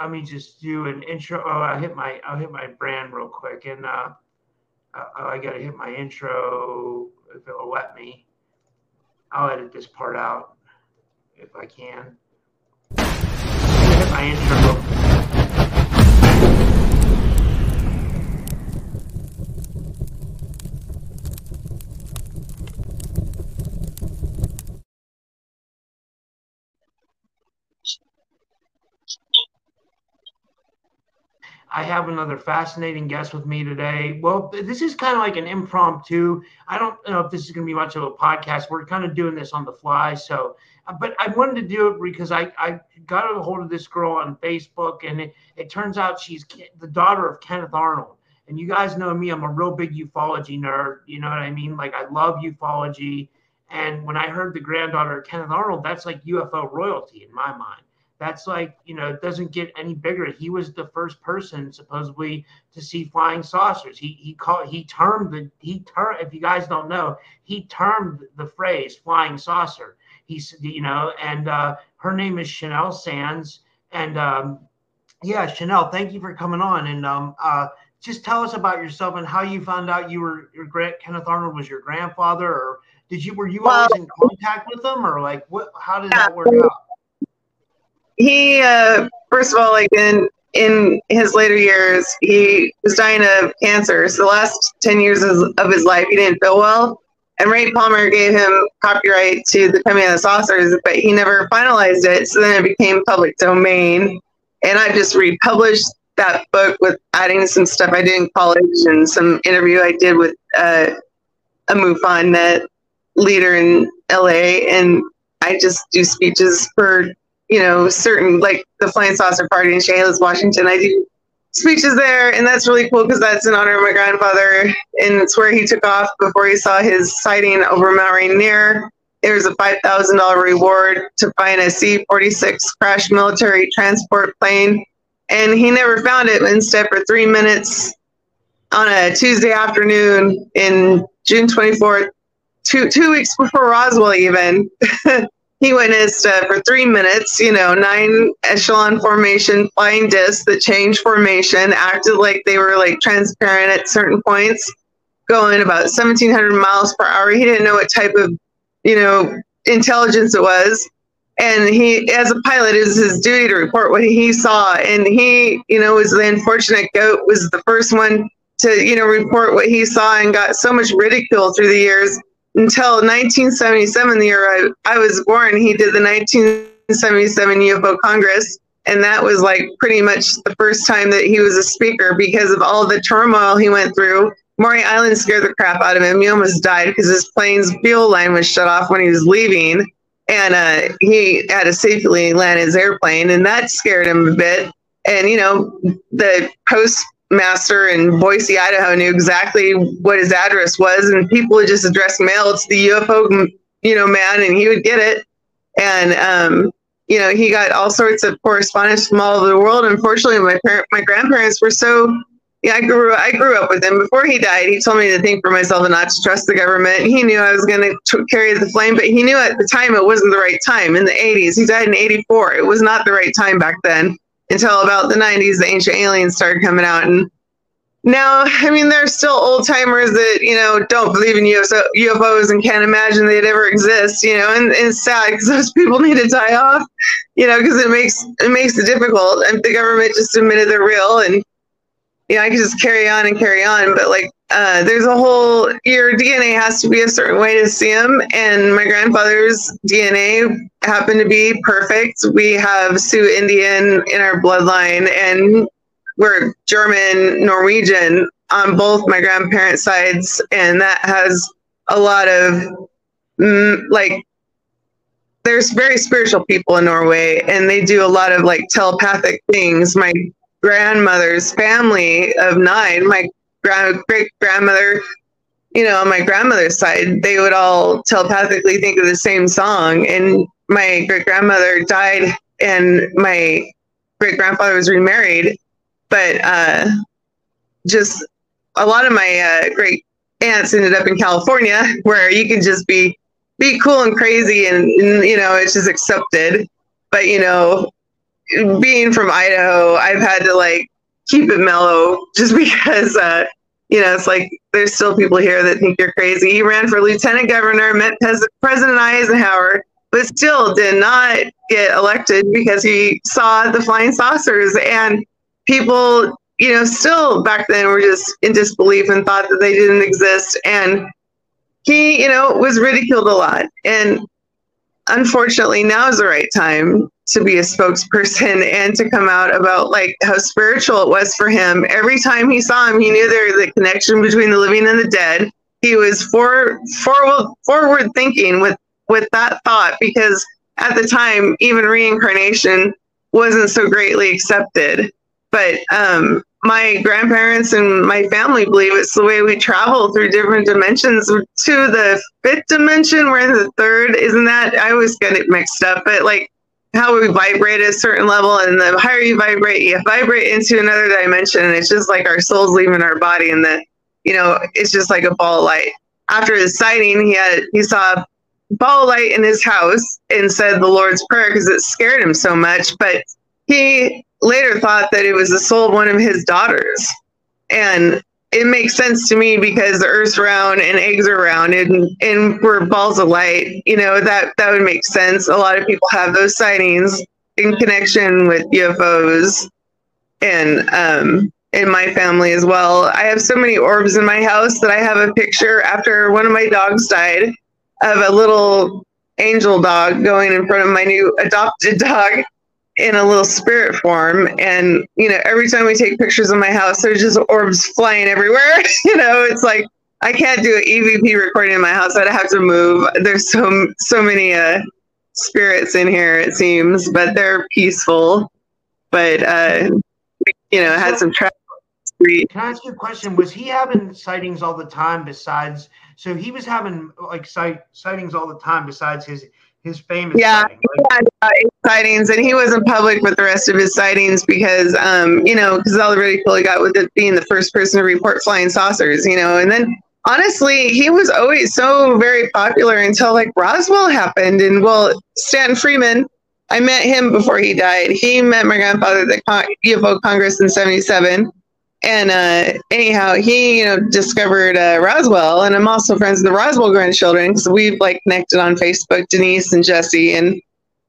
Let me just do an intro. Oh, I'll hit my I'll hit my brand real quick, and uh, uh, I gotta hit my intro if it'll let me. I'll edit this part out if I can. I Hit my intro. I have another fascinating guest with me today. Well, this is kind of like an impromptu. I don't know if this is going to be much of a podcast. We're kind of doing this on the fly. So, uh, but I wanted to do it because I, I got a hold of this girl on Facebook, and it, it turns out she's the daughter of Kenneth Arnold. And you guys know me, I'm a real big ufology nerd. You know what I mean? Like, I love ufology. And when I heard the granddaughter of Kenneth Arnold, that's like UFO royalty in my mind that's like you know it doesn't get any bigger. He was the first person supposedly to see flying saucers. He he called he termed the he termed if you guys don't know he termed the phrase flying saucer. He's you know and uh her name is Shanelle Schanz. And um yeah Shanelle thank you for coming on. And um uh just tell us about yourself and how you found out you were your grand kenneth arnold was your grandfather or did you were you always in contact with him or like what how did that work out he uh first of all like in in his later years he was dying of cancer. So the last 10 years of of his life he didn't feel well. And ray palmer gave him copyright to the coming of the saucers but he never finalized it. So then it became public domain. And i just republished that book with adding some stuff i did in college and some interview i did with uh, a MUFON net leader in la and i just do speeches for you know, certain like the Flying Saucer Party in Chehalis, Washington. I do speeches there, and that's really cool because that's in honor of my grandfather, and it's where he took off before he saw his sighting over Mount Rainier. There was a five thousand dollar reward to find a C forty six crashed military transport plane, and he never found it. Instead, for three minutes on a Tuesday afternoon in June twenty fourth, two two weeks before Roswell, even. he witnessed uh, for three minutes, you know, nine echelon formation flying discs that changed formation, acted like they were like transparent at certain points, going about 1700 miles per hour. He didn't know what type of, you know, intelligence it was. And he, as a pilot, it was his duty to report what he saw. And he, you know, was the unfortunate goat, was the first one to, you know, report what he saw and got so much ridicule through the years until 1977, the year I, I was born, he did the 1977 UFO Congress. And that was like pretty much the first time that he was a speaker because of all the turmoil he went through. Maury Island scared the crap out of him. He almost died because his plane's fuel line was shut off when he was leaving. And uh, he had to safely land his airplane, and that scared him a bit. And, you know, the postmaster in Boise, Idaho knew exactly what his address was, and people would just address mail to the UFO, you know, man, and he would get it. And, um, you know, he got all sorts of correspondence from all over the world. Unfortunately, my parent, my grandparents were so. Yeah, I grew. I grew up with him. Before he died, he told me to think for myself and not to trust the government. He knew I was going to carry the flame, but he knew at the time it wasn't the right time. In the '80s, he died in '84. It was not the right time back then. Until about the '90s, the ancient aliens started coming out, and now, I mean, there's still old timers that you know don't believe in UFO, UFOs and can't imagine they'd ever exist. You know, and, and it's sad because those people need to die off. You know, because it makes it makes it difficult. And the government just admitted they're real, and you know, I could just carry on and carry on, but like, uh, there's a whole your DNA has to be a certain way to see them, and my grandfather's DNA happened to be perfect. We have Sioux Indian in our bloodline, and we're German, Norwegian on both my grandparents' sides, and that has a lot of mm, like there's very spiritual people in Norway and they do a lot of like telepathic things. My grandmother's family of nine, my grand great grandmother, you know, on my grandmother's side, they would all telepathically think of the same song. And my great grandmother died and my great grandfather was remarried. But uh, just a lot of my uh, great aunts ended up in California where you can just be be cool and crazy and, and, you know it's just accepted but you know being from idaho i've had to like keep it mellow just because uh you know it's like there's still people here that think you're crazy. He ran for lieutenant governor met president eisenhower but still did not get elected because he saw the flying saucers. And people you know still back then were just in disbelief and thought that they didn't exist. And he, you know, was ridiculed a lot. And unfortunately, now is the right time to be a spokesperson and to come out about like how spiritual it was for him. Every time he saw him, he knew there was a connection between the living and the dead. He was for, forward forward thinking with with that thought because at the time, even reincarnation wasn't so greatly accepted. But um, my grandparents and my family believe it's the way we travel through different dimensions to the fifth dimension where the third isn't that i always get it mixed up but like how we vibrate at a certain level and the higher you vibrate you vibrate into another dimension and it's just like our souls leaving our body and the you know it's just like a ball of light after his sighting he had he saw a ball of light in his house and said the lord's prayer because it scared him so much but he later thought that it was the soul of one of his daughters. And it makes sense to me because the earth's round and eggs are round and, and we're balls of light. You know, that, that would make sense. A lot of people have those sightings in connection with UFOs and um, in my family as well. I have so many orbs in my house that I have a picture after one of my dogs died of a little angel dog going in front of my new adopted dog in a little spirit form. And, you know, every time we take pictures of my house, there's just orbs flying everywhere. you know, it's like I can't do an EVP recording in my house. I'd have to move. There's so so many uh spirits in here, it seems, but they're peaceful. But uh you know, had some travel. Can I ask you a question? Was he having sightings all the time besides so he was having like sight sightings all the time besides his his famous yeah sighting, he had uh, sightings and he wasn't public with the rest of his sightings because um you know because all the ridicule he got with it being the first person to report flying saucers you know and then honestly he was always so very popular until like roswell happened and well Stanton Friedman i met him before he died. He met my grandfather at the ufo congress in 77 and uh, anyhow, he you know discovered uh, Roswell, and I'm also friends with the Roswell grandchildren because we've like connected on Facebook, Denise and Jesse, and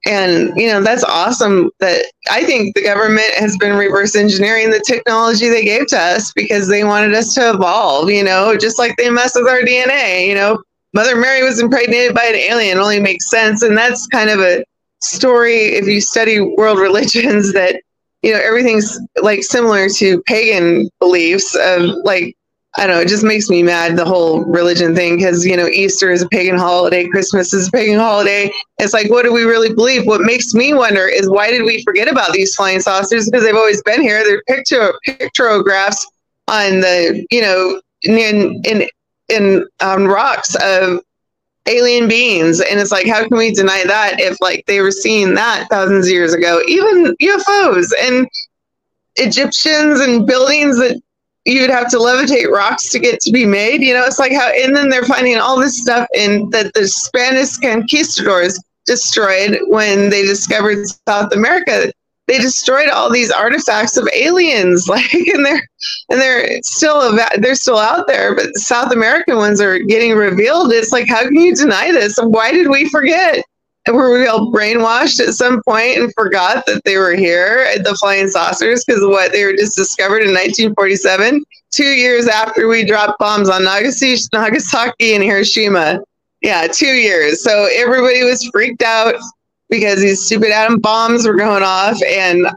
and you know that's awesome. That I think the government has been reverse engineering the technology they gave to us because they wanted us to evolve. You know, just like they mess with our DNA. You know, Mother Mary was impregnated by an alien. Only makes sense, and that's kind of a story if you study world religions that you know everything's like similar to pagan beliefs of like I don't know, it just makes me mad the whole religion thing because you know Easter is a pagan holiday, Christmas is a pagan holiday. It's like, what do we really believe? What makes me wonder is why did we forget about these flying saucers? Because they've always been here. They're picture pictographs on the you know in in in um, rocks of alien beings. And it's like how can we deny that if like they were seeing that thousands of years ago? Even ufos and egyptians and buildings that you'd have to levitate rocks to get to be made you know? It's like how and then they're finding all this stuff in that the spanish conquistadors destroyed when they discovered south america they destroyed all these artifacts of aliens like and they're and they're still they're still out there but south american ones are getting revealed. It's like how can you deny this? Why did we forget? Were we all brainwashed at some point and forgot that they were here at the flying saucers? Because what they were just discovered in 1947 two years after we dropped bombs on nagasaki and hiroshima. Yeah two years. So everybody was freaked out because these stupid atom bombs were going off and uh,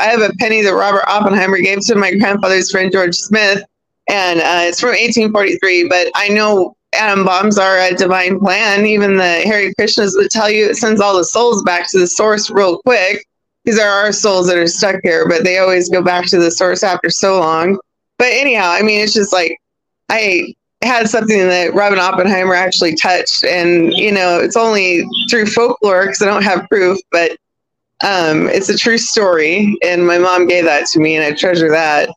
i have a penny that robert oppenheimer gave to my grandfather's friend george smith and uh, it's from 1843 but i know atom bombs are a divine plan. Even the Hare Krishnas would tell you it sends all the souls back to the source real quick. These are our souls that are stuck here, but they always go back to the source after so long. But anyhow, I mean, it's just like I had something that Robin Oppenheimer actually touched, and you know, it's only through folklore because I don't have proof, but um, it's a true story, and my mom gave that to me, and I treasure that.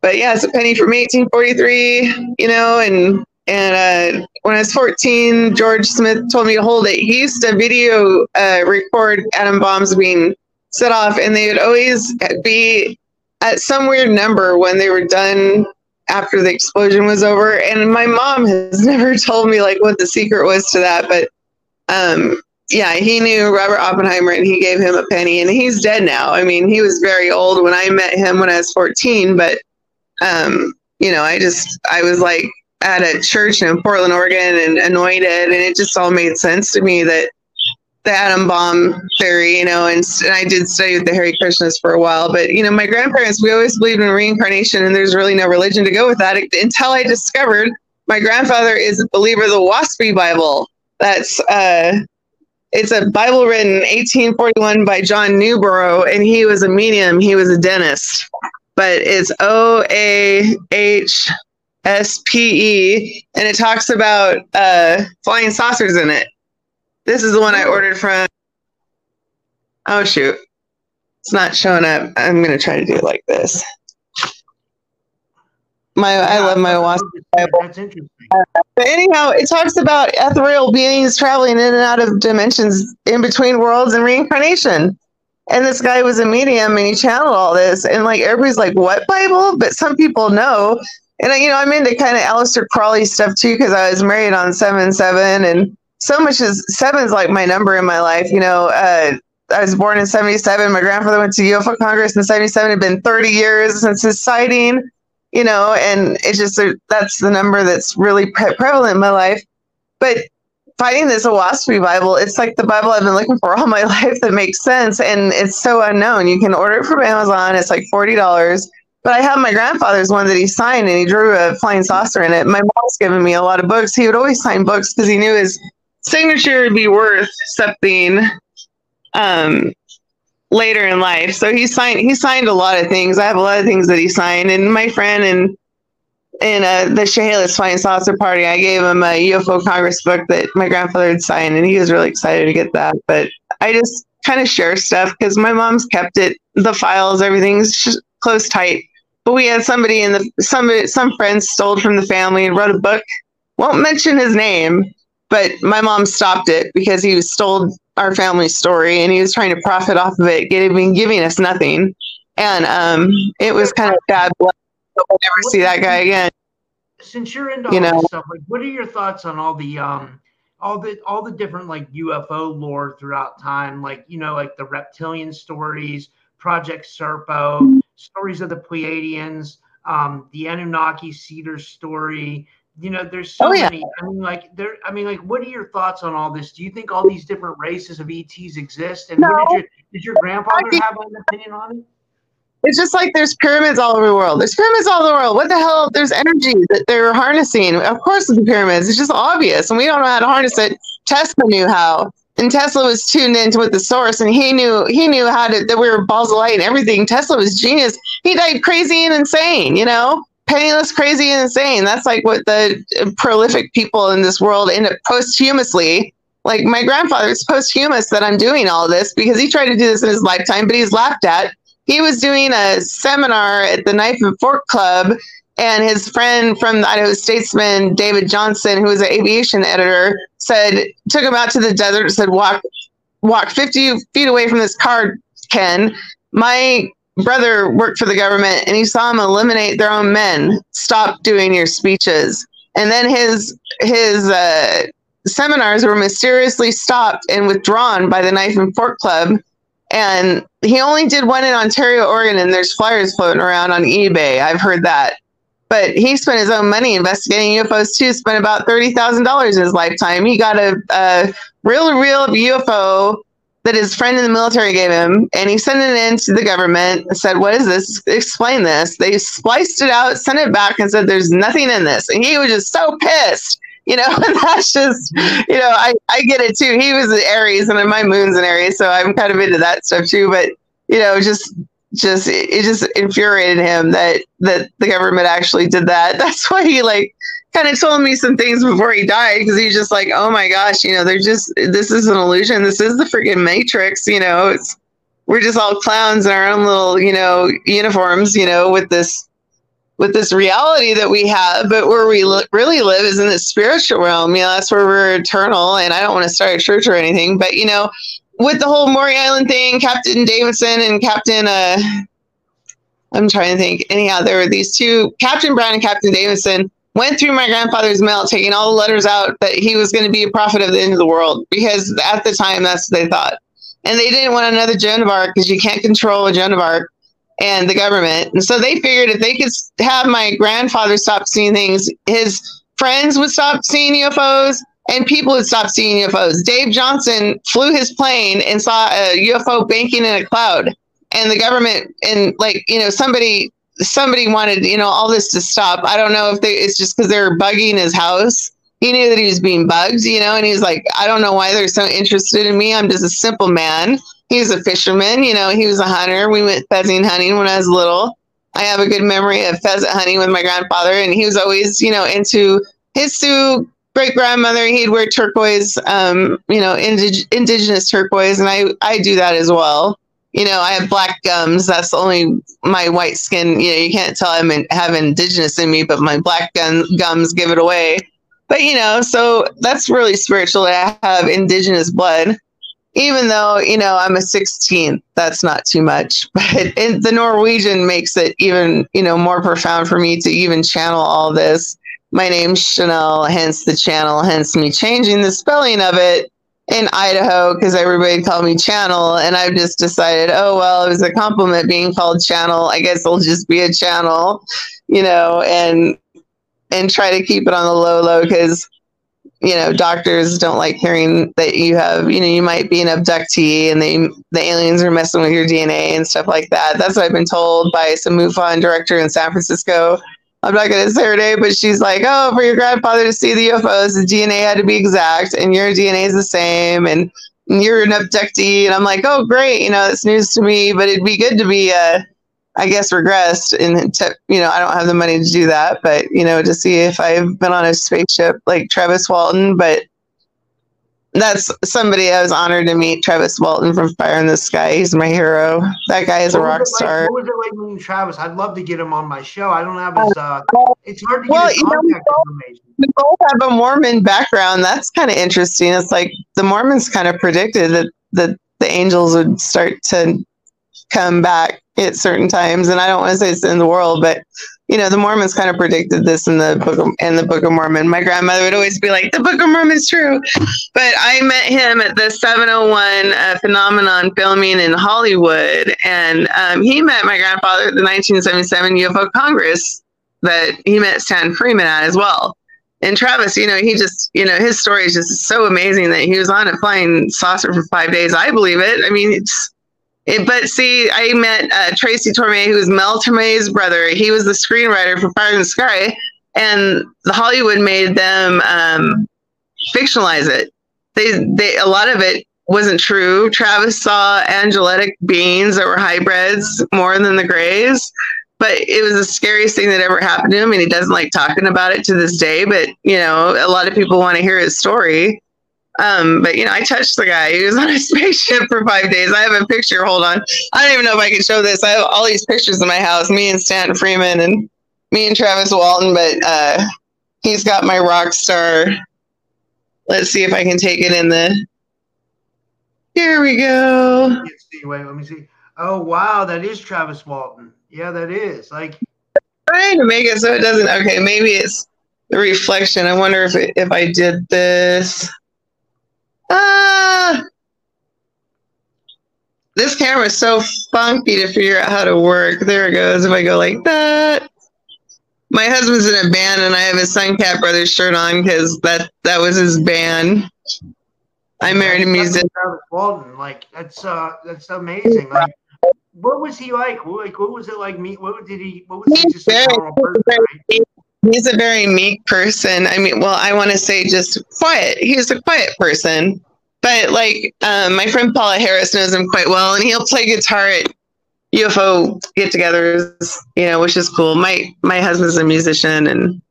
But yeah, it's a penny from 1843, you know, and and uh, when I was 14, George Smith told me to hold it. He used to video uh, record atom bombs being set off, and they would always be at some weird number when they were done after the explosion was over. And my mom has never told me like what the secret was to that, but um, yeah, he knew Robert Oppenheimer and he gave him a penny, and he's dead now. I mean, he was very old when I met him when I was 14, but um, you know, I just I was like at a church in Portland, Oregon, and anointed, and it just all made sense to me that the atom bomb theory, you know, and, and I did study with the Hare Krishnas for a while, but you know, my grandparents, we always believed in reincarnation, and there's really no religion to go with that until I discovered my grandfather is a believer of the Oahspe Bible. That's uh, it's a Bible written 1841 by John Newbrough, and he was a medium. He was a dentist, but it's O A H S P E, and it talks about uh, flying saucers in it. This is the one I ordered from. Oh shoot, it's not showing up. I'm gonna try to do it like this. My, I love my Oahspe Bible. That's interesting. But anyhow, it talks about ethereal beings traveling in and out of dimensions in between worlds and reincarnation. And this guy was a medium and he channeled all this. And like everybody's like, what Bible? But some people know and you know, I'm into kind of Aleister Crowley stuff too because I was married on seven seven, and so much as seven is like my number in my life. You know, uh, I was born in '77. My grandfather went to UFO Congress in '77. It had been 30 years since his sighting. You know, and it's just that's the number that's really pre- prevalent in my life. But finding this Oahspe Bible, it's like the Bible I've been looking for all my life that makes sense, and it's so unknown. You can order it from Amazon. It's like forty dollars but I have my grandfather's one that he signed and he drew a flying saucer in it. My mom's given me a lot of books. He would always sign books because he knew his signature would be worth something um, later in life. So he signed he signed a lot of things. I have a lot of things that he signed. And my friend and in uh, the Chehalis Flying Saucer Party, I gave him a UFO Congress book that my grandfather had signed, and he was really excited to get that. But I just kind of share stuff because my mom's kept it, the files, everything's close tight. But we had somebody in the some some friends stole from the family and wrote a book. Won't mention his name, but my mom stopped it because he was stole our family story and he was trying to profit off of it, getting giving us nothing. And um, it was kind of bad. We'll never see that guy again. Since you're into you all know, this stuff, like what are your thoughts on all the um all the all the different like UFO lore throughout time, like you know, like the reptilian stories, Project Serpo, stories of the Pleiadians, um, the Anunnaki Cedar story. You know, there's so oh, yeah. many. I mean, like there. I mean, like, what are your thoughts on all this? Do you think all these different races of ETs exist? And no. what did your did your grandfather have an opinion on it? It's just like there's pyramids all over the world. There's pyramids all over the world. What the hell? There's energy that they're harnessing. Of course, the pyramids. It's just obvious, and we don't know how to harness it. Tesla knew how and Tesla was tuned into with the source, and he knew he knew how to that we were balls of light and everything. Tesla was genius. He died crazy and insane, you know, penniless, crazy and insane. That's like what the prolific people in this world end up posthumously. Like my grandfather, it's posthumous that I'm doing all this because he tried to do this in his lifetime, but he's laughed at. He was doing a seminar at the Knife and Fork Club and his friend from the Idaho Statesman, David Johnson, who was an aviation editor, said took him out to the desert. Said walk walk 50 feet away from this car, Ken. My brother worked for the government, and he saw them eliminate their own men. Stop doing your speeches. And then his his uh, seminars were mysteriously stopped and withdrawn by the Knife and Fork Club. And he only did one in Ontario, Oregon, and there's flyers floating around on eBay. I've heard that. But he spent his own money investigating UFOs too, spent about $30,000 in his lifetime. He got a, a real, real UFO that his friend in the military gave him, and he sent it in to the government and said, What is this? Explain this. They spliced it out, sent it back, and said, There's nothing in this. And he was just so pissed. You know, and that's just, you know, I, I get it too. He was an Aries, and my moon's an Aries, so I'm kind of into that stuff too. But, you know, just just it just infuriated him that that the government actually did that. That's why he like kind of told me some things before he died because he's just like, oh my gosh, you know, they're just this is an illusion. This is the freaking Matrix. You know, it's we're just all clowns in our own little you know uniforms. You know, with this with this reality that we have, but where we li- really live is in the spiritual realm. You know, that's where we're eternal. And I don't want to start a church or anything, but you know, with the whole Maury Island thing, Captain Davidson and Captain uh I'm trying to think. Anyhow, there were these two, Captain Brown and Captain Davidson went through my grandfather's mail, taking all the letters out that he was going to be a prophet of the end of the world because at the time that's what they thought. And they didn't want another Joan of Arc because you can't control a Joan of Arc and the government. And so they figured if they could have my grandfather stop seeing things, his friends would stop seeing UFOs and people would stop seeing UFOs. Dave Johnson flew his plane and saw a UFO banking in a cloud. And the government and like, you know, somebody somebody wanted, you know, all this to stop. I don't know if they, it's just because they were bugging his house. He knew that he was being bugged, you know, and he's like, I don't know why they're so interested in me. I'm just a simple man. He's a fisherman, you know, he was a hunter. We went pheasant hunting when I was little. I have a good memory of pheasant hunting with my grandfather, and he was always, you know, into his Sioux great grandmother. He'd wear turquoise, um, you know, indig- indigenous turquoise, and I I do that as well you know, I have black gums. That's only my white skin. You know, you can't tell I'm have indigenous in me, but my black gun, gums give it away. But you know, so that's really spiritual. I have indigenous blood, even though you know I'm a 16th. That's not too much, but it, the Norwegian makes it even you know more profound for me to even channel all this. My name's Shanelle, hence the channel, hence me changing the spelling of it in Idaho because everybody called me Channel, and I've just decided, oh well, it was a compliment being called Channel. I guess I'll just be a channel, you know, and and try to keep it on the low low because you know doctors don't like hearing that you have you know you might be an abductee and they the aliens are messing with your DNA and stuff like that. That's what I've been told by some MUFON director in San Francisco I'm not going to say her name, but she's like, oh, for your grandfather to see the UFOs, the DNA had to be exact, and your DNA is the same, and you're an abductee. And I'm like, oh, great, you know, it's news to me, but it'd be good to be, uh, I guess, regressed. And, you know, I don't have the money to do that, but, you know, to see if I've been on a spaceship like Travis Walton, but that's somebody I was honored to meet. Travis Walton from Fire in the Sky. He's my hero. That guy is what a rock star. What was it like meeting Travis? I'd love to get him on my show. I don't have his. Uh, it's hard to well, get his contact know, information. We both have a Mormon background. That's kind of interesting. It's like the Mormons kind of predicted that that the angels would start to come back at certain times, and I don't want to say it's in the world, but you know, the Mormons kind of predicted this in the book of, in the Book of Mormon. My grandmother would always be like, "The Book of Mormon's true," but I met him at the 701 uh, Phenomenon filming in Hollywood, and um, he met my grandfather at the 1977 UFO Congress that he met Stan Friedman at as well. And Travis, you know, he just, you know, his story is just so amazing that he was on a flying saucer for five days. I believe it. I mean, it's it, but see, I met uh, Tracy Torme, who was Mel Torme's brother. He was the screenwriter for Fire the Sky, and the Hollywood made them um, fictionalize it. They, they, a lot of it wasn't true. Travis saw angelic beings that were hybrids more than the Greys, but it was the scariest thing that ever happened to him, and he doesn't like talking about it to this day. But you know, a lot of people want to hear his story. Um, but you know, I touched the guy. He was on a spaceship for five days. I have a picture. Hold on. I don't even know if I can show this. I have all these pictures in my house. Me and Stanton Friedman and me and Travis Walton. But uh, he's got my rock star. Let's see if I can take it in the. Here we go. Wait, let me see. Oh wow, that is Travis Walton. Yeah, that is like trying to make it so it doesn't. Okay, maybe it's the reflection. I wonder if it, if I did this. Ah, this camera is so funky to figure out how to work. There it goes. If I go like that. My husband's in a band, and I have a Suncat Brothers shirt on because that that was his band. I married a musician. Walton, like that's uh that's amazing. Like, what was he like? Like, what was it like? Me? What did he? What was he just a normal person? Right? He's a very meek person. I mean, well, I want to say just quiet. He's a quiet person. But like um, my friend Paula Harris knows him quite well, and he'll play guitar at UFO get-togethers, you know, which is cool. My my husband's a musician, and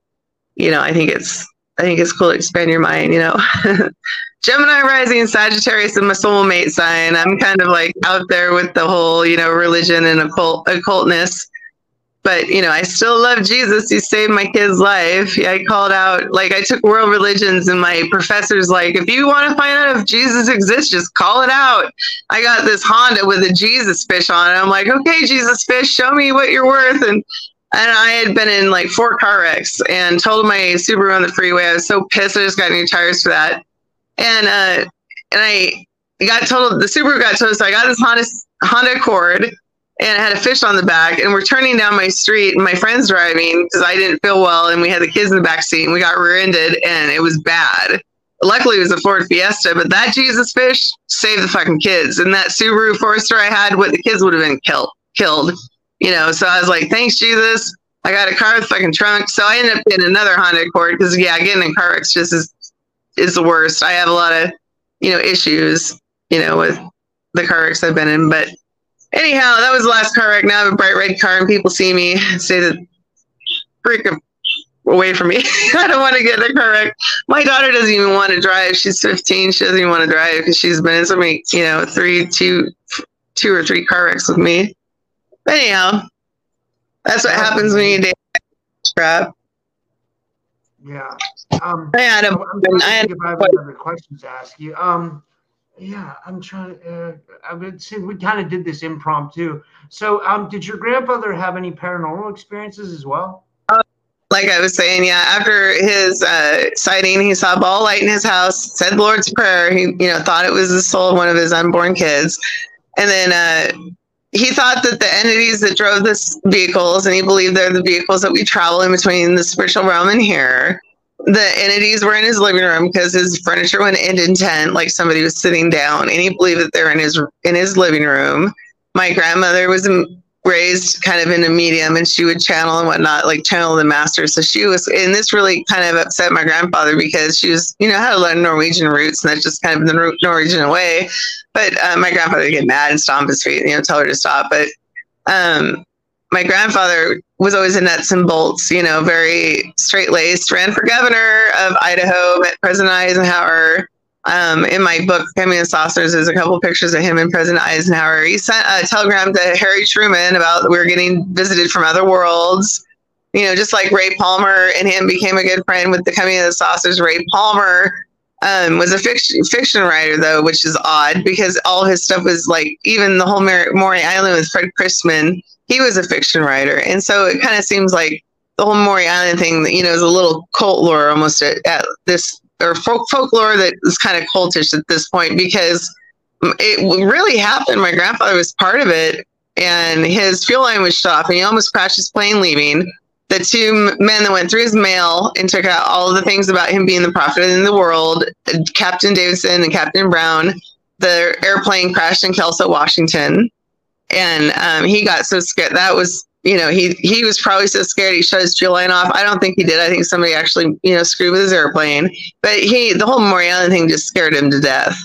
you know, I think it's I think it's cool to expand your mind. You know, Gemini rising Sagittarius and my soulmate sign. I'm kind of like out there with the whole, you know, religion and occult occultness but you know, I still love Jesus. He saved my kid's life. I called out, like, I took world religions, and my professor's like, if you want to find out if Jesus exists, just call it out. I got this Honda with a Jesus fish on it. I'm like, okay, Jesus fish, show me what you're worth. And and I had been in like four car wrecks and told my Subaru on the freeway. I was so pissed. I just got new tires for that. And uh, and I got told the Subaru got told, so I got this Honda Honda Accord and it had a fish on the back. And we're turning down my street, and my friend's driving because I didn't feel well, and we had the kids in the back seat, and we got rear-ended, and it was bad. Luckily, it was a Ford Fiesta, but that Jesus fish saved the fucking kids. And that Subaru Forester I had, what the kids would have been killed, killed. You know, so I was like, thanks, Jesus. I got a car with fucking trunk. So I ended up getting another Honda Accord because yeah, getting in car wrecks just is is the worst. I have a lot of, you know, issues, you know, with the car wrecks I've been in. But anyhow, that was the last car wreck. Now I have a bright red car, and people see me say the freak away from me. I don't want to get in a car wreck. My daughter doesn't even want to drive. She's 15. She doesn't even want to drive because she's been in so many, you know, three, two, two or three car wrecks with me. But anyhow, that's what happens when you date crap. Yeah. Um, I had a, I had if I have any other questions to ask you. Um, yeah, I'm trying. Uh, I would say we kind of did this impromptu. So, um, did your grandfather have any paranormal experiences as well? like I was saying, yeah, after his uh, sighting, he saw a ball light in his house, said the Lord's Prayer. He, you know, thought it was the soul of one of his unborn kids. And then uh, he thought that the entities that drove this vehicles, and he believed they're the vehicles that we travel in between the spiritual realm and here. The entities were in his living room because his furniture went end in tent, like somebody was sitting down, and he believed that they're in his in his living room. My grandmother was raised kind of in a medium and she would channel and whatnot, like channel the master. So she was, and this really kind of upset my grandfather because she was, you know, had a lot of Norwegian roots and that's just kind of the Norwegian way. But uh, my grandfather would get mad and stomp his feet, you know, tell her to stop. But um, my grandfather was always a nuts and bolts, you know, very straight laced, ran for governor of Idaho, met President Eisenhower, um, in my book, Coming in Saucers, there's a couple pictures of him and President Eisenhower. He sent a telegram to Harry Truman about we are getting visited from other worlds. You know, just like Ray Palmer and him became a good friend with the Coming of the Saucers. Ray Palmer um, was a fiction fiction writer though, which is odd because all his stuff was like even the whole Maury Island with Fred Crisman. He was a fiction writer, and so it kind of seems like the whole Maury Island thing, you know, is a little cult lore almost at, at this or folk, folklore that is kind of cultish at this point because it really happened. My grandfather was part of it, and his fuel line was shut off, and he almost crashed his plane leaving. The two men that went through his mail and took out all the things about him being the prophet in the world, Captain Davidson and Captain Brown, the airplane crashed in Kelso, Washington, and um, he got so scared. That was you know, he he was probably so scared he shut his fuel line off. I don't think he did. I think somebody actually, you know, screwed with his airplane. But he, the whole Maury Island thing just scared him to death.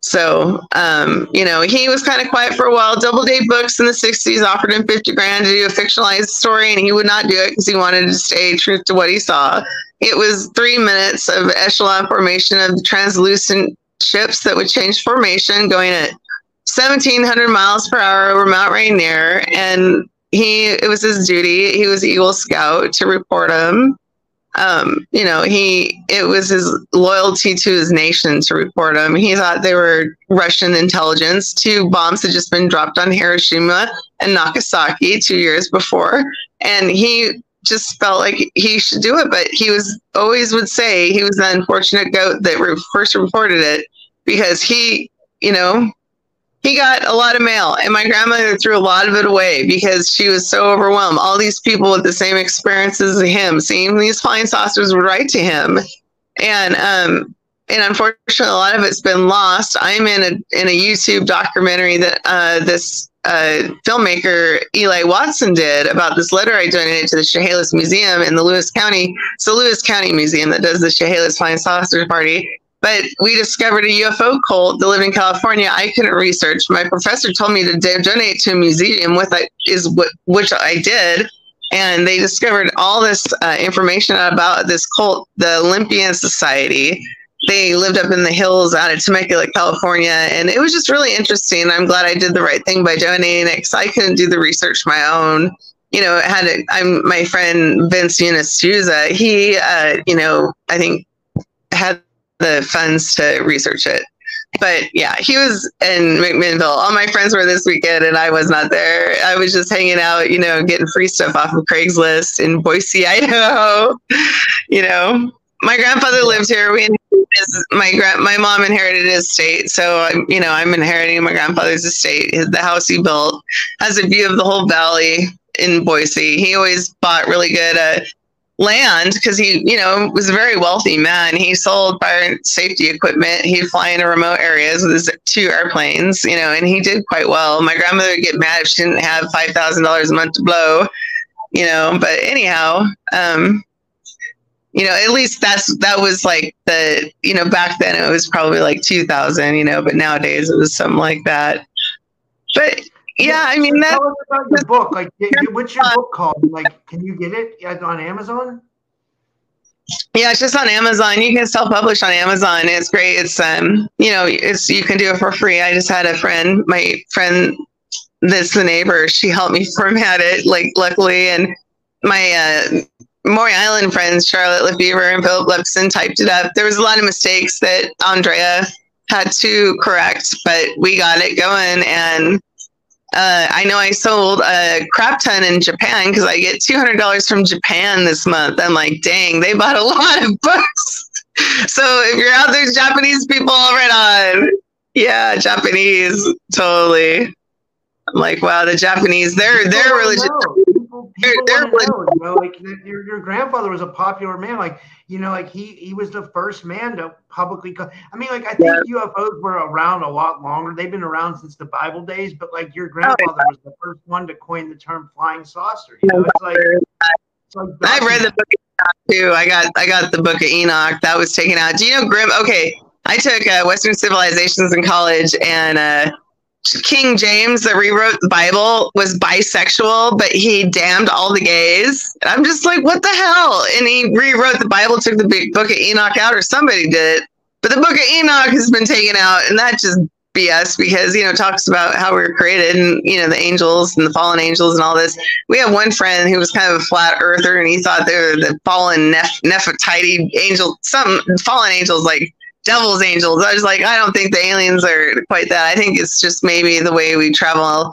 So, um, you know, he was kind of quiet for a while. Doubleday Books in the 60s offered him 50 grand to do a fictionalized story, and he would not do it because he wanted to stay true to what he saw. It was three minutes of echelon formation of translucent ships that would change formation going at 1700 miles per hour over Mount Rainier. And he it was his duty. He was Eagle Scout to report him. Um, you know, he it was his loyalty to his nation to report him. He thought they were Russian intelligence. Two bombs had just been dropped on Hiroshima and Nagasaki two years before, and he just felt like he should do it. But he was always would say he was the unfortunate goat that re- first reported it because he, you know, he got a lot of mail and my grandmother threw a lot of it away because she was so overwhelmed all these people with the same experiences as him seeing these flying saucers would write to him and um and unfortunately a lot of it's been lost i'm in a in a youtube documentary that uh this uh, filmmaker Eli Watson did about this letter I donated to the Chehalis Museum in the Lewis County. It's the Lewis County Museum that does the Chehalis Flying Saucer Party. But we discovered a UFO cult that lived in California. I couldn't research. My professor told me to donate to a museum, with it is what which I did. And they discovered all this uh, information about this cult, the Olympian Society. They lived up in the hills out of Temecula, California, and it was just really interesting. I'm glad I did the right thing by donating it because I couldn't do the research my own you know, had a, I'm my friend Vince Eunice He, uh, you know, I think had the funds to research it. But yeah, he was in McMinnville. All my friends were this weekend, and I was not there. I was just hanging out, you know, getting free stuff off of Craigslist in Boise, Idaho. You know, my grandfather lived here. We his, my grand my mom inherited his estate, so I'm you know I'm inheriting my grandfather's estate. His, the house he built has a view of the whole valley in Boise. He always bought really good uh, land because he, you know, was a very wealthy man. He sold fire safety equipment. He'd fly into remote areas with his two airplanes, you know, and he did quite well. My grandmother would get mad if she didn't have five thousand dollars a month to blow, you know. But anyhow, um, you know, at least that's that was like the, you know, back then it was probably like two thousand, you know, but nowadays it was something like that. But yeah, I mean, that, tell us about your book. Like, what's your book called? Like, can you get it on Amazon? Yeah, it's just on Amazon. You can self-publish on Amazon. It's great. It's um, you know, it's you can do it for free. I just had a friend, my friend that's the neighbor, she helped me format it, like luckily, and my uh Maury Island friends, Charlotte Lefevre and Philip Lipson typed it up. There was a lot of mistakes that Andrea had to correct, but we got it going and uh, I know I sold a crap ton in Japan because I get two hundred dollars from Japan this month. I'm like, dang, they bought a lot of books. so if you're out there, Japanese people, right on. Yeah, Japanese, totally. I'm like, wow, the Japanese, they're they're religious people, people want to know, you know, like your, your grandfather was a popular man. Like, you know, like he he was the first man to publicly. Co- I mean, like I think yeah. UFOs were around a lot longer. They've been around since the Bible days, but like your grandfather oh, was the first one to coin the term flying saucer. You know, it's like, it's like I read the book too. I got I got the book of Enoch that was taken out. Do you know Grim? Okay, I took uh, Western civilizations in college, and uh, King James that rewrote the Bible was bisexual, but he damned all the gays. I'm just like, what the hell? And he rewrote the Bible, took the book of Enoch out, or somebody did. But the book of Enoch has been taken out, and that just BS because you know talks about how we were created and you know the angels and the fallen angels and all this. We have one friend who was kind of a flat earther, and he thought they were the fallen Neph- Nefertiti angel, some fallen angels like devil's angels. I was like, I don't think the aliens are quite that. I think it's just maybe the way we travel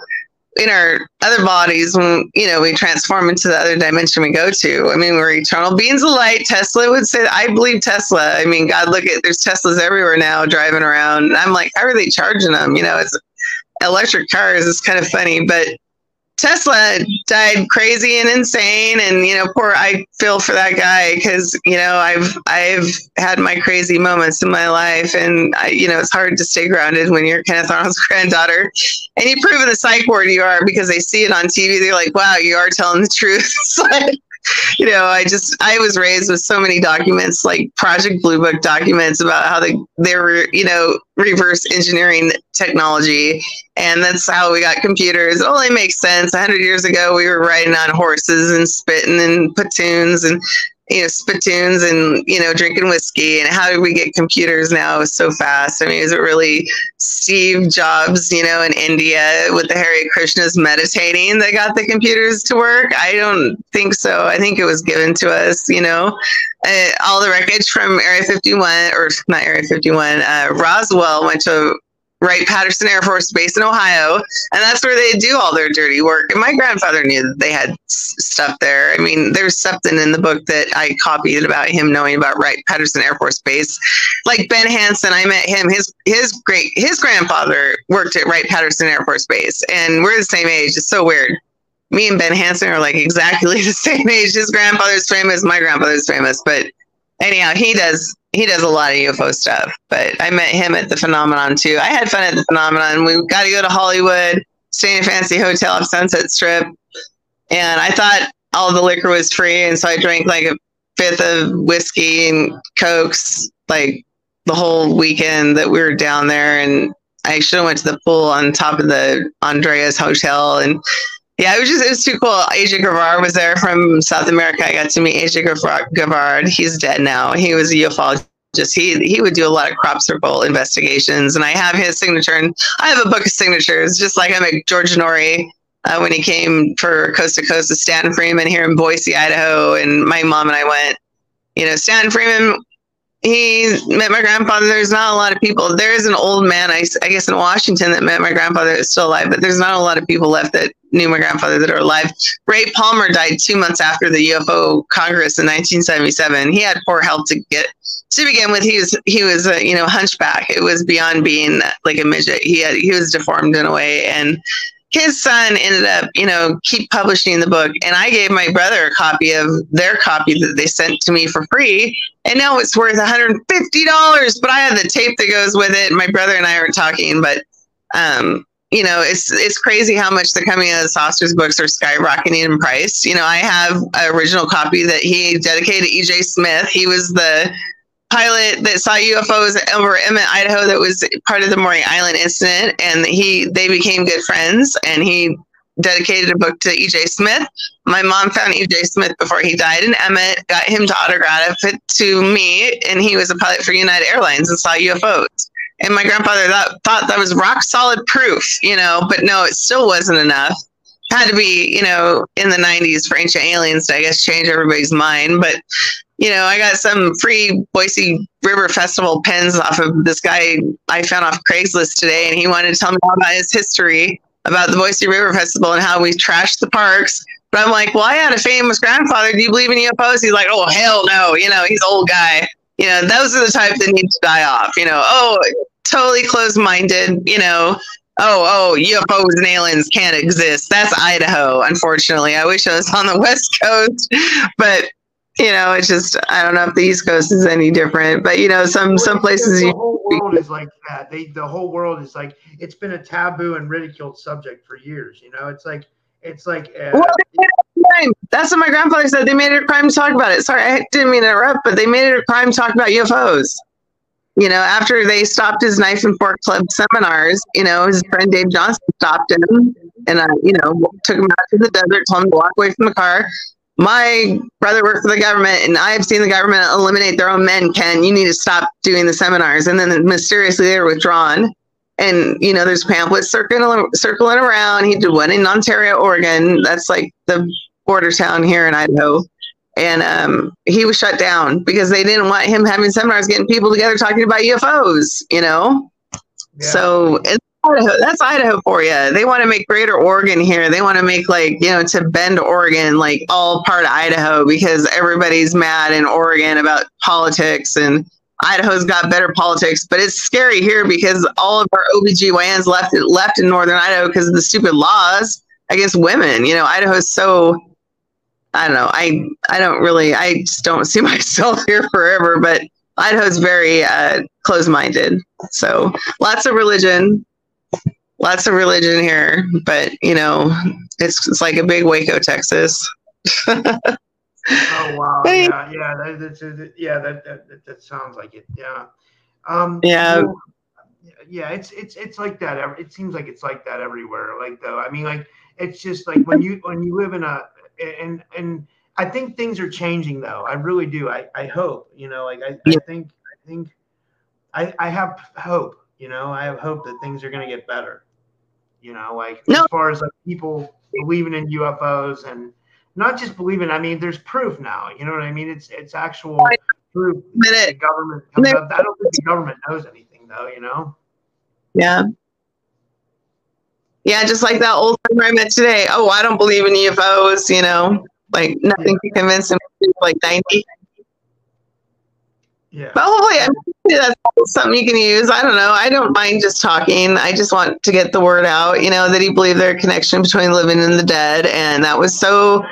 in our other bodies when you know we transform into the other dimension we go to. I mean, we're eternal beings of light. Tesla would say I believe Tesla. I mean, God, look at there's Teslas everywhere now driving around. I'm like, how are they charging them? You know, it's electric cars. It's kind of funny, but Tesla died crazy and insane, and you know, poor. I feel for that guy because you know I've I've had my crazy moments in my life, and I, you know it's hard to stay grounded when you're Kenneth Arnold's granddaughter, and you prove in the psych ward you are because they see it on TV. They're like, "Wow, you are telling the truth." you know, I just I was raised with so many documents, like Project Blue Book documents about how they they were, you know, reverse engineering technology, and that's how we got computers. It only makes sense. hundred years ago, we were riding on horses and spitting and platoons and you know, spittoons and, you know, drinking whiskey. And how did we get computers now so fast? I mean, is it really Steve Jobs, you know, in India with the Hare Krishnas meditating that got the computers to work? I don't think so. I think it was given to us, you know. Uh, all the wreckage from Area 51, or not Area 51, uh, Roswell went to Wright Patterson Air Force Base in Ohio, and that's where they do all their dirty work. And my grandfather knew that they had stuff there. I mean, there's something in the book that I copied about him knowing about Wright Patterson Air Force Base. Like Ben Hansen, I met him. His his great his grandfather worked at Wright Patterson Air Force Base, and we're the same age. It's so weird. Me and Ben Hansen are like exactly the same age. His grandfather's famous, my grandfather's famous, but anyhow, he does he does a lot of UFO stuff. But I met him at the Phenomenon too. I had fun at the Phenomenon. We got to go to Hollywood, stay in a fancy hotel off Sunset Strip, and I thought all the liquor was free, and so I drank like a fifth of whiskey and cokes like the whole weekend that we were down there and I should have went to the pool on top of the Andaz Hotel and yeah, it was just it was too cool. Aja Guevara was there from South America. I got to meet Aja Guevara. He's dead now. He was a ufologist. He he would do a lot of crop circle investigations, and I have his signature. And I have a book of signatures, just like I met George Noory uh, when he came for Coast to Coast Stan Friedman here in Boise, Idaho, and my mom and I went. You know, Stan Friedman he met my grandfather. There's not a lot of people. There is an old man, I, I guess, in Washington that met my grandfather that's still alive, but there's not a lot of people left that knew my grandfather that are alive. Ray Palmer died two months after the UFO Congress in 1977. He had poor health to get to begin with. He was he was a you know hunchback. It was beyond being like a midget. He had he was deformed in a way, and his son ended up, you know, keep publishing the book. And I gave my brother a copy of their copy that they sent to me for free. And now it's worth $150. But I have the tape that goes with it. My brother and I aren't talking, but um, you know, it's it's crazy how much the coming of the saucers books are skyrocketing in price. You know, I have an original copy that he dedicated to EJ Smith. He was the pilot that saw UFOs over Emmett, Idaho, that was part of the Maury Island incident, and he they became good friends, and he dedicated a book to EJ Smith. My mom found EJ Smith before he died, and Emmett got him to autograph it to me, and he was a pilot for United Airlines and saw UFOs. And my grandfather thought, thought that was rock solid proof, you know, but no, it still wasn't enough. Had to be, you know, in the 90s for ancient aliens to, I guess, change everybody's mind. But you know, I got some free Boise River Festival pens off of this guy I found off Craigslist today, and he wanted to tell me all about his history about the Boise River Festival and how we trashed the parks. But I'm like, well, I had a famous grandfather. Do you believe in UFOs? He's like, oh, hell no. You know, he's old guy. You know, those are the type that need to die off. You know, oh, totally closed minded. You know, oh, oh, UFOs and aliens can't exist. That's Idaho, unfortunately. I wish I was on the West Coast, but you know, it's just I don't know if the East Coast is any different, but you know, some some places the whole world is like that. They the whole world is like it's been a taboo and ridiculed subject for years. You know, it's like it's like uh, well, that's what my grandfather said. They made it a crime to talk about it. Sorry, I didn't mean to interrupt, but they made it a crime to talk about UFOs. You know, after they stopped his knife and fork club seminars, you know, his friend Dave Johnson stopped him and, uh, you know, took him out to the desert, told him to walk away from the car, my brother worked for the government and I have seen the government eliminate their own men, Ken. You need to stop doing the seminars. And then mysteriously they're withdrawn. And, you know, there's pamphlets circling, circling around. He did one in Ontario, Oregon. That's like the border town here in Idaho. And um, he was shut down because they didn't want him having seminars, getting people together talking about UFOs, you know? Yeah. So Idaho. That's Idaho for you. They want to make Greater Oregon here. They want to make like you know to Bend, Oregon, like all part of Idaho because everybody's mad in Oregon about politics and Idaho's got better politics. But it's scary here because all of our OBGYNs left left in Northern Idaho because of the stupid laws against women. You know, Idaho's so I don't know. I I don't really. I just don't see myself here forever. But Idaho's very uh, closed-minded. So lots of religion, lots of religion here, but you know, it's it's like a big Waco, Texas. oh wow! Yeah, yeah, that, that's, yeah, that, that that sounds like it. Yeah. Um, yeah. You know, yeah, it's it's it's like that. It seems like it's like that everywhere. Like though, I mean, like it's just like when you when you live in a and and I think things are changing though. I really do. I I hope you know. Like I, I think I think I I have hope. You know, I have hope that things are going to get better. You know, like no. as far as like people believing in UFOs and not just believing. I mean, there's proof now. You know what I mean? It's it's actual proof. The government. I don't think the government knows anything though. You know. Yeah. Yeah, just like that old timer I met today. Oh, I don't believe in UFOs, you know, like nothing to convince him. Like 90. Yeah. But oh, hopefully, I mean, that's something you can use. I don't know. I don't mind just talking. I just want to get the word out, you know, that he believed there a connection between living and the dead. And that was so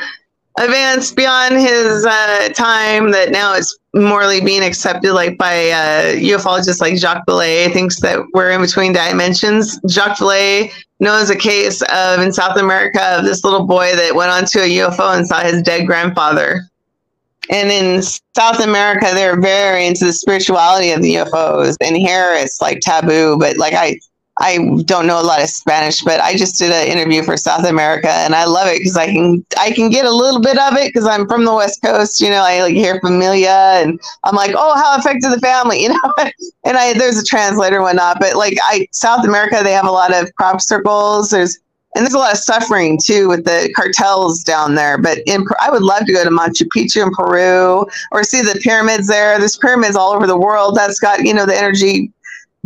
advanced beyond his uh, time that now it's morally being accepted like by uh, ufologists like Jacques Vallée thinks that we're in between dimensions. Jacques Vallée knows a case of in South America of this little boy that went onto a UFO and saw his dead grandfather. And in South America, they're very into the spirituality of the UFOs. And here it's like taboo, but like I I don't know a lot of Spanish, but I just did an interview for South America, and I love it because I can I can get a little bit of it because I'm from the West Coast. You know, I like hear familia, and I'm like, oh, how affected the family, you know. and I there's a translator whatnot, but like I South America, they have a lot of crop circles. There's and there's a lot of suffering too with the cartels down there. But in, I would love to go to Machu Picchu in Peru or see the pyramids there. There's pyramids all over the world that's got you know the energy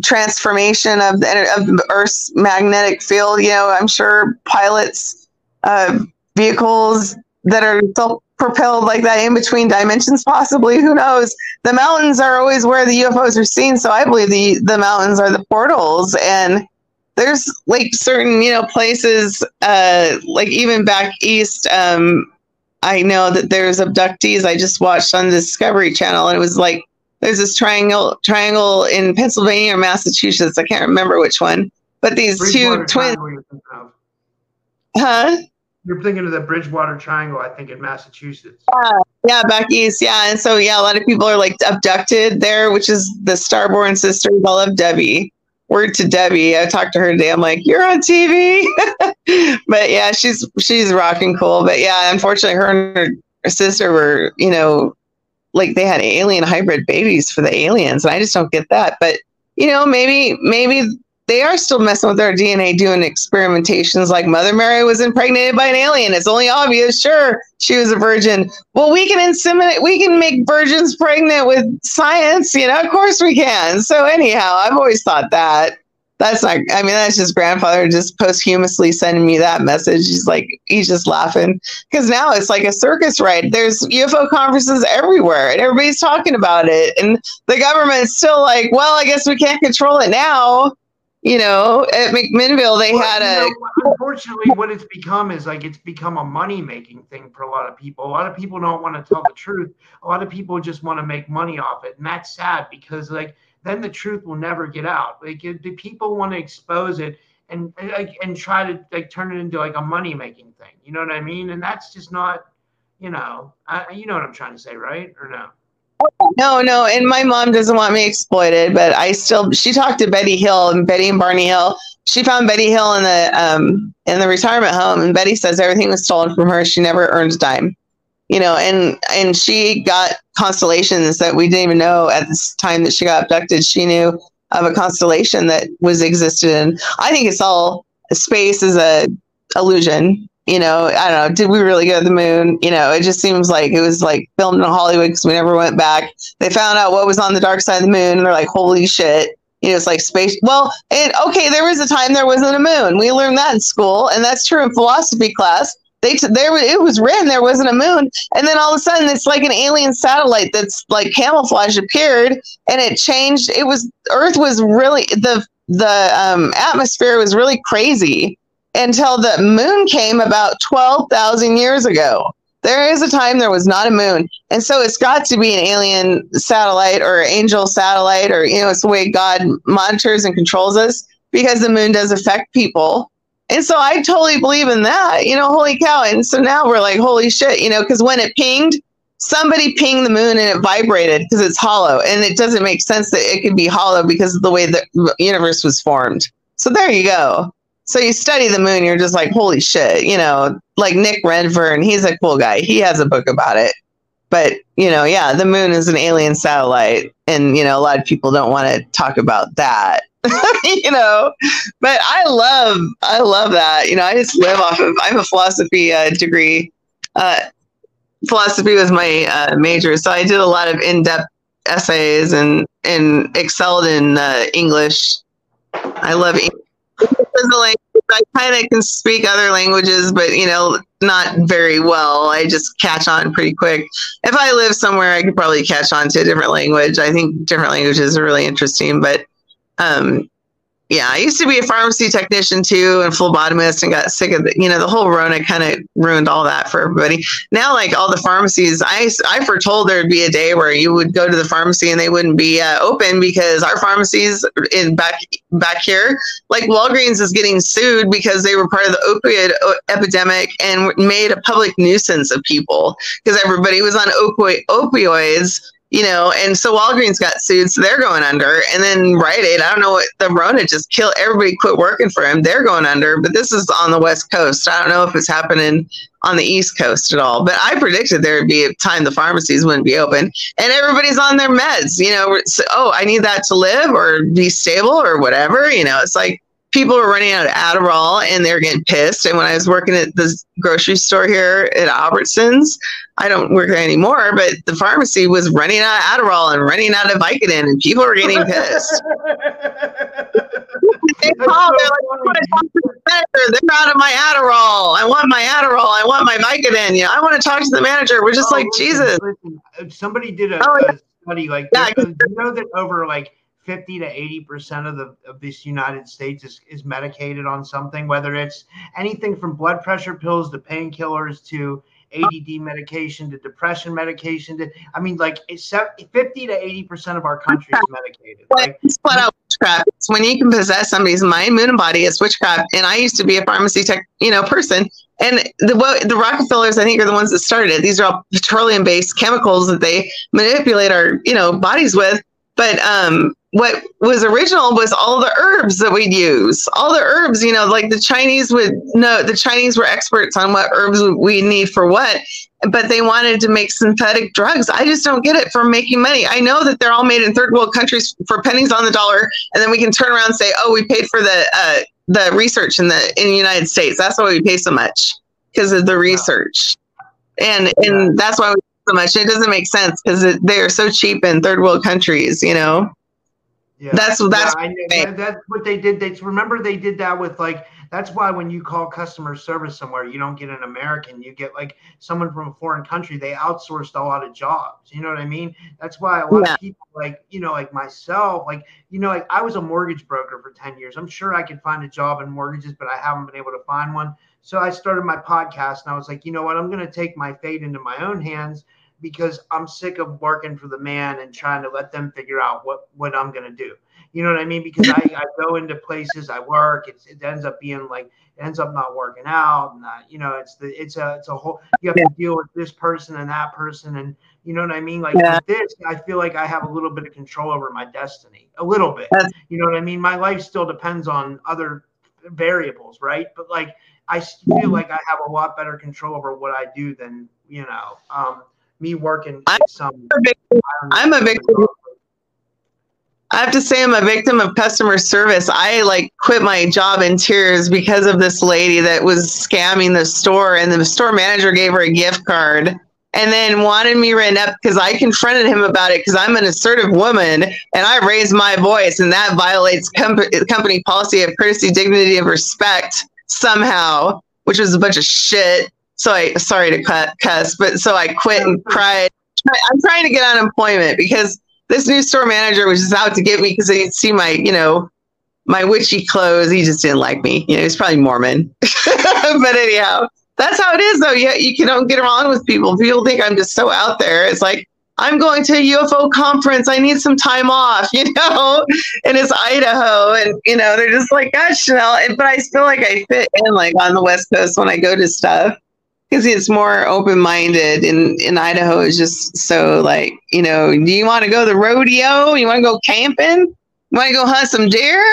transformation of the of Earth's magnetic field. You know, I'm sure pilots uh, vehicles that are self propelled like that in between dimensions, possibly. Who knows? The mountains are always where the UFOs are seen, so I believe the the mountains are the portals and. There's like certain, you know, places, uh, like even back east, um, I know that there's abductees. I just watched on the Discovery Channel, and it was like there's this triangle triangle in Pennsylvania or Massachusetts. I can't remember which one. But these two twins. Huh? You're thinking of the Bridgewater Triangle, I think, in Massachusetts. Yeah, yeah, back east. Yeah, and so yeah, a lot of people are like abducted there, which is the Starborn sisters. I love Debbie. Word to Debbie. I talked to her today. I'm like, you're on TV. but yeah, she's she's rocking cool. But yeah, unfortunately, her and her, sister were, you know, like they had alien hybrid babies for the aliens, and I just don't get that. But you know, maybe maybe they are still messing with our DNA doing experimentations like Mother Mary was impregnated by an alien. It's only obvious, sure, she was a virgin. Well, we can inseminate, we can make virgins pregnant with science, you know, of course we can. So, anyhow, I've always thought that that's not i mean that's just grandfather just posthumously sending me that message he's like he's just laughing because now it's like a circus ride there's ufo conferences everywhere and everybody's talking about it and the government's still like well i guess we can't control it now you know at mcminnville they well, had a know, unfortunately what it's become is like it's become a money making thing for a lot of people a lot of people don't want to tell the truth a lot of people just want to make money off it and that's sad because like then the truth will never get out. Like, the people want to expose it and like and try to like turn it into like a money making thing. You know what I mean? And that's just not, you know, I, you know what I'm trying to say, right? Or no? No, no. And my mom doesn't want me exploited, but I still. She talked to Betty Hill and Betty and Barney Hill. She found Betty Hill in the um in the retirement home, and Betty says everything was stolen from her. She never earned a dime you know, and and she got constellations that we didn't even know at this time that she got abducted. She knew of a constellation that was existed, and I think it's all space is a illusion. You know, I don't know. Did we really go to the moon? You know, it just seems like it was like filmed in Hollywood because we never went back. They found out what was on the dark side of the moon, and they're like, "Holy shit!" You know, it's like space. Well, and okay, there was a time there wasn't a moon. We learned that in school, and that's true in philosophy class they t- there it was written there wasn't a moon, and then all of a sudden it's like an alien satellite that's like camouflage appeared, and it changed. It was Earth was really the the um, atmosphere was really crazy until the moon came about twelve thousand years ago. There is a time there was not a moon, and so it's got to be an alien satellite or angel satellite, or you know, it's the way God monitors and controls us because the moon does affect people and so I totally believe in that, you know, holy cow. And so now we're like, holy shit, you know, because when it pinged, somebody pinged the moon and it vibrated because it's hollow. And it doesn't make sense that it could be hollow because of the way the universe was formed. So there you go. So you study the moon, you're just like, holy shit, you know, like Nick Redfern, he's a cool guy. He has a book about it. But, you know, yeah, the moon is an alien satellite. And, you know, a lot of people don't want to talk about that. you know, but I love, I love that. You know, I just live off of, I have a philosophy uh, degree. Uh, philosophy was my uh, major. So I did a lot of in-depth essays and, and excelled in uh, English I love English. I kind of can speak other languages, but you know, not very well. I just catch on pretty quick. If I live somewhere, I could probably catch on to a different language. I think different languages are really interesting, but um, yeah, I used to be a pharmacy technician too and phlebotomist and got sick of the, you know, the whole Rona kind of ruined all that for everybody. Now, like all the pharmacies, I, I foretold there'd be a day where you would go to the pharmacy and they wouldn't be uh, open because our pharmacies in back, back here, like Walgreens is getting sued because they were part of the opioid uh, epidemic and made a public nuisance of people because everybody was on opioid, opioids you know, and so Walgreens got sued, so they're going under. And then Rite Aid, I don't know what the Rona just killed. Everybody quit working for him. They're going under, but this is on the West Coast. I don't know if it's happening on the East Coast at all. But I predicted there would be a time the pharmacies wouldn't be open, and everybody's on their meds. You know, so, oh, I need that to live or be stable or whatever. You know, it's like people were running out of Adderall and they're getting pissed. And when I was working at the grocery store here at Albertsons, I don't work there anymore, but the pharmacy was running out of Adderall and running out of Vicodin, and people were getting pissed. they call, they're like, they're out of my Adderall. I want my Adderall. I want my Vicodin. Yeah, I want to talk to the manager. We're just oh, like, Jesus. Listen, uh, somebody did a, oh, yeah. a study like, yeah, you know that over like 50 to 80 percent of the of this United States is, is medicated on something, whether it's anything from blood pressure pills to painkillers to ADD medication to depression medication to I mean like it's 50 to 80 percent of our country is medicated. Like, flat out witchcraft. It's when you can possess somebody's mind, moon, and body. It's witchcraft. And I used to be a pharmacy tech, you know, person. And the what the Rockefellers, I think, are the ones that started it. These are all petroleum based chemicals that they manipulate our, you know, bodies with. But um, what was original was all the herbs that we'd use. All the herbs, you know, like the Chinese would know, the Chinese were experts on what herbs we need for what, but they wanted to make synthetic drugs. I just don't get it for making money. I know that they're all made in third world countries for pennies on the dollar, and then we can turn around and say, oh, we paid for the uh, the research in the in the United States. That's why we pay so much because of the research, and and that's why we so much. It doesn't make sense because they are so cheap in third world countries, you know. Yeah. That's that's yeah, that's what they did. They remember they did that with like that's why when you call customer service somewhere, you don't get an American, you get like someone from a foreign country. They outsourced a lot of jobs. You know what I mean? That's why a lot yeah. of people like you know like myself, like you know like I was a mortgage broker for ten years. I'm sure I could find a job in mortgages, but I haven't been able to find one. So I started my podcast, and I was like, you know what? I'm going to take my fate into my own hands because I'm sick of working for the man and trying to let them figure out what what I'm gonna do. You know what I mean? Because I, I go into places, I work, it's, it ends up being like it ends up not working out, and uh, you know it's the it's a it's a whole you have yeah. to deal with this person and that person, and you know what I mean? Like yeah. with this, I feel like I have a little bit of control over my destiny, a little bit. That's, you know what I mean? My life still depends on other variables, right? But like I feel like I have a lot better control over what I do than you know. Um, me working I'm some. A victim. I'm a victim. I have to say I'm a victim of customer service. I like quit my job in tears because of this lady that was scamming the store and the store manager gave her a gift card and then wanted me written up because I confronted him about it because I'm an assertive woman and I raised my voice and that violates com- company policy of courtesy, dignity, and respect somehow, which was a bunch of shit. So I sorry to cut cuss, but so I quit and cried. I'm trying to get unemployment because this new store manager was just out to get me because he'd see my, you know, my witchy clothes. He just didn't like me. You know, he's probably Mormon. but anyhow, that's how it is though. Yeah, you can don't get along with people. People think I'm just so out there. It's like I'm going to a UFO conference. I need some time off, you know, and it's Idaho. And, you know, they're just like, gosh, Shanelle. But I feel like I fit in like on the West Coast when I go to stuff because it's more open minded and in Idaho is just so like, you know, do you want to go to the rodeo? You want to go camping? You want to go hunt some deer?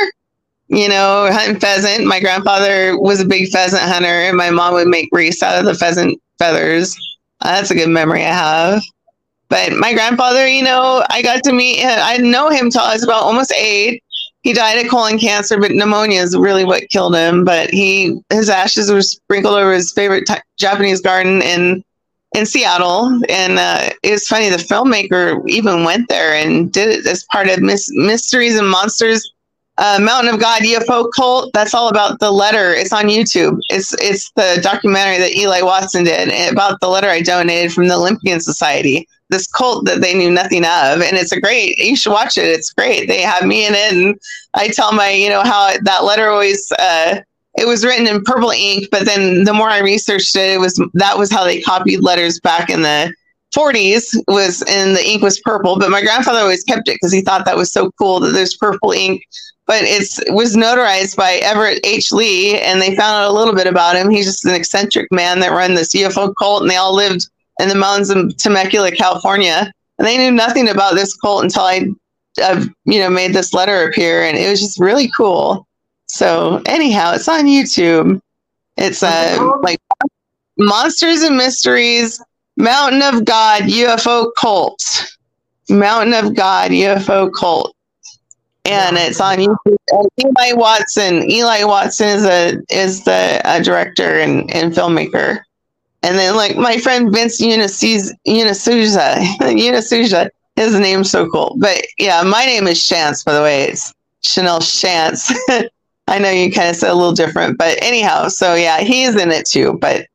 You know, hunting pheasant. My grandfather was a big pheasant hunter and my mom would make wreaths out of the pheasant feathers. That's a good memory I have. But my grandfather, you know, I got to meet him. I know him till I was about almost eight he died of colon cancer, but pneumonia is really what killed him. But he his ashes were sprinkled over his favorite t- Japanese garden in in Seattle, and uh, it was funny. The filmmaker even went there and did it as part of Mysteries and Monsters uh, Mountain of God UFO cult. That's all about the letter. It's on YouTube. It's it's the documentary that Eli Watson did about the letter I donated from the Olympian Society. This cult that they knew nothing of, and it's a great. You should watch it. It's great. They have me in it, and I tell my you know how that letter always. Uh, it was written in purple ink, but then the more I researched it, it was that was how they copied letters back in the 40s was and the ink was purple but my grandfather always kept it because he thought that was so cool that there's purple ink but it was notarized by Everett H. Lee, and they found out a little bit about him. He's just an eccentric man that ran this UFO cult, and they all lived in the mountains of Temecula, California. And they knew nothing about this cult until I, uh, you know, made this letter appear, and it was just really cool. So anyhow, it's on YouTube. It's uh, like Monsters and Mysteries, Mountain of God UFO Cult, Mountain of God UFO Cult and it's on YouTube. Eli Watson. Eli Watson is a is the director and, and filmmaker. And then like my friend Vince Unisuja, Unisuja, his name's so cool. But yeah, my name is Schanz, by the way. It's Shanelle Schanz. I know you kind of said a little different, but anyhow, so yeah, he's in it too. But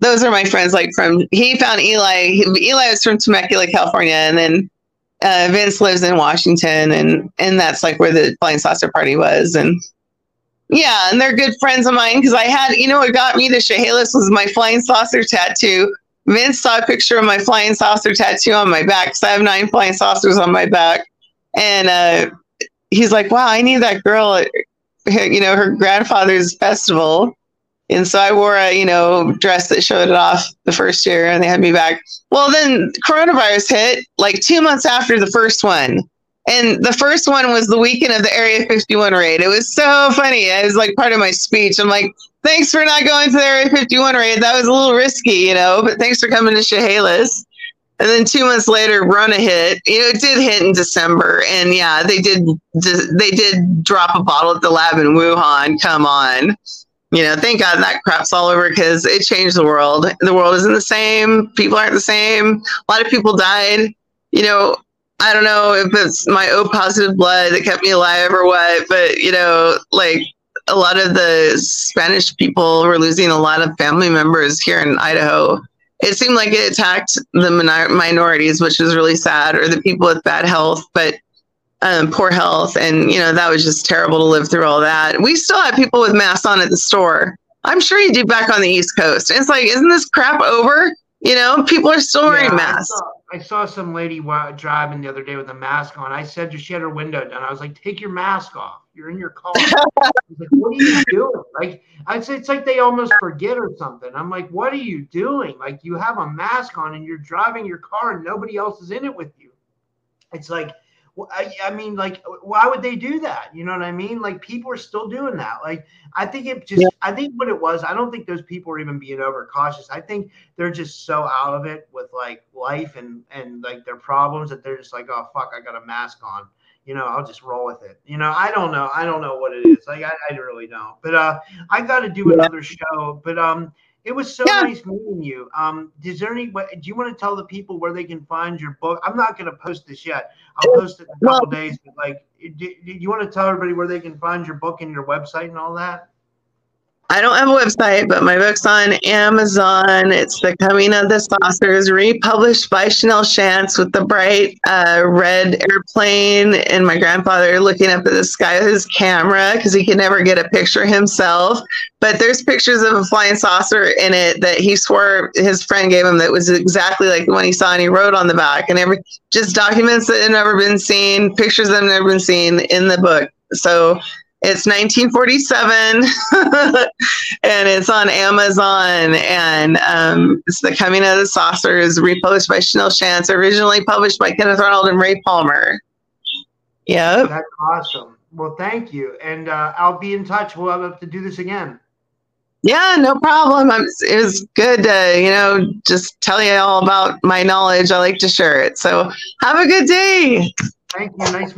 those are my friends. Like from he found Eli. Eli was from Temecula, California, and then uh, Vince lives in Washington, and and that's like where the flying saucer party was, and yeah, and they're good friends of mine because I had, you know, what got me to Chehalis was my flying saucer tattoo. Vince saw a picture of my flying saucer tattoo on my back because I have nine flying saucers on my back, and uh, he's like, "Wow, I need that girl at, you know, her grandfather's festival." And so I wore a, you know, dress that showed it off the first year and they had me back. Well, then coronavirus hit like two months after the first one. And the first one was the weekend of the Area 51 raid. It was so funny. It was like part of my speech. I'm like, thanks for not going to the Area 51 raid. That was a little risky, you know, but thanks for coming to Chehalis. And then two months later, Rona hit. You know, it did hit in December, and yeah, they did. They did drop a bottle at the lab in Wuhan. Come on, you know, thank God that crap's all over because it changed the world. The world isn't the same. People aren't the same. A lot of people died. You know, I don't know if it's my O positive blood that kept me alive or what, but you know, like a lot of the Spanish people were losing a lot of family members here in Idaho. It seemed like it attacked the minorities, which was really sad, or the people with bad health. But um, poor health, and you know that was just terrible to live through all that. We still have people with masks on at the store. I'm sure you do back on the East Coast. it's like, isn't this crap over? You know, people are still wearing yeah, masks. I saw, I saw, some lady driving the other day with a mask on. I said to she had her window down. I was like, take your mask off. You're in your car. like, what are you doing? Like, I'd say it's like they almost forget or something. I'm like, what are you doing? Like, you have a mask on and you're driving your car and nobody else is in it with you. It's like I, I mean, like, why would they do that? You know what I mean? Like, people are still doing that. Like, I think it just, yeah. I think what it was, I don't think those people are even being overcautious. I think they're just so out of it with like life and and like their problems that they're just like, oh fuck, I got a mask on. You know, I'll just roll with it. You know, I don't know. I don't know what it is. Like, I, I really don't. But uh, I got to do another show. But um, it was so yeah. nice meeting you. Um, is there any? Do you want to tell the people where they can find your book? I'm not going to post this yet. I'll post it in a couple well, days. But like, do, do you want to tell everybody where they can find your book and your website and all that? I don't have a website, but my book's on Amazon. It's The Coming of the Saucers, republished by Shanelle Schanz with the bright uh, red airplane and my grandfather looking up at the sky with his camera because he could never get a picture himself. But there's pictures of a flying saucer in it that he swore his friend gave him that was exactly like the one he saw and he wrote on the back. And every just documents that have never been seen, pictures that have never been seen in the book. So it's 1947 and it's on Amazon. And um, it's The Coming of the Saucers, republished by Shanelle Schanz, originally published by Kenneth Arnold and Ray Palmer. Yep. That's awesome. Well, thank you. And uh, I'll be in touch. We'll have to do this again. Yeah, no problem. I'm, it was good to, you know, just tell you all about my knowledge. I like to share it. So have a good day. Thank you. Nice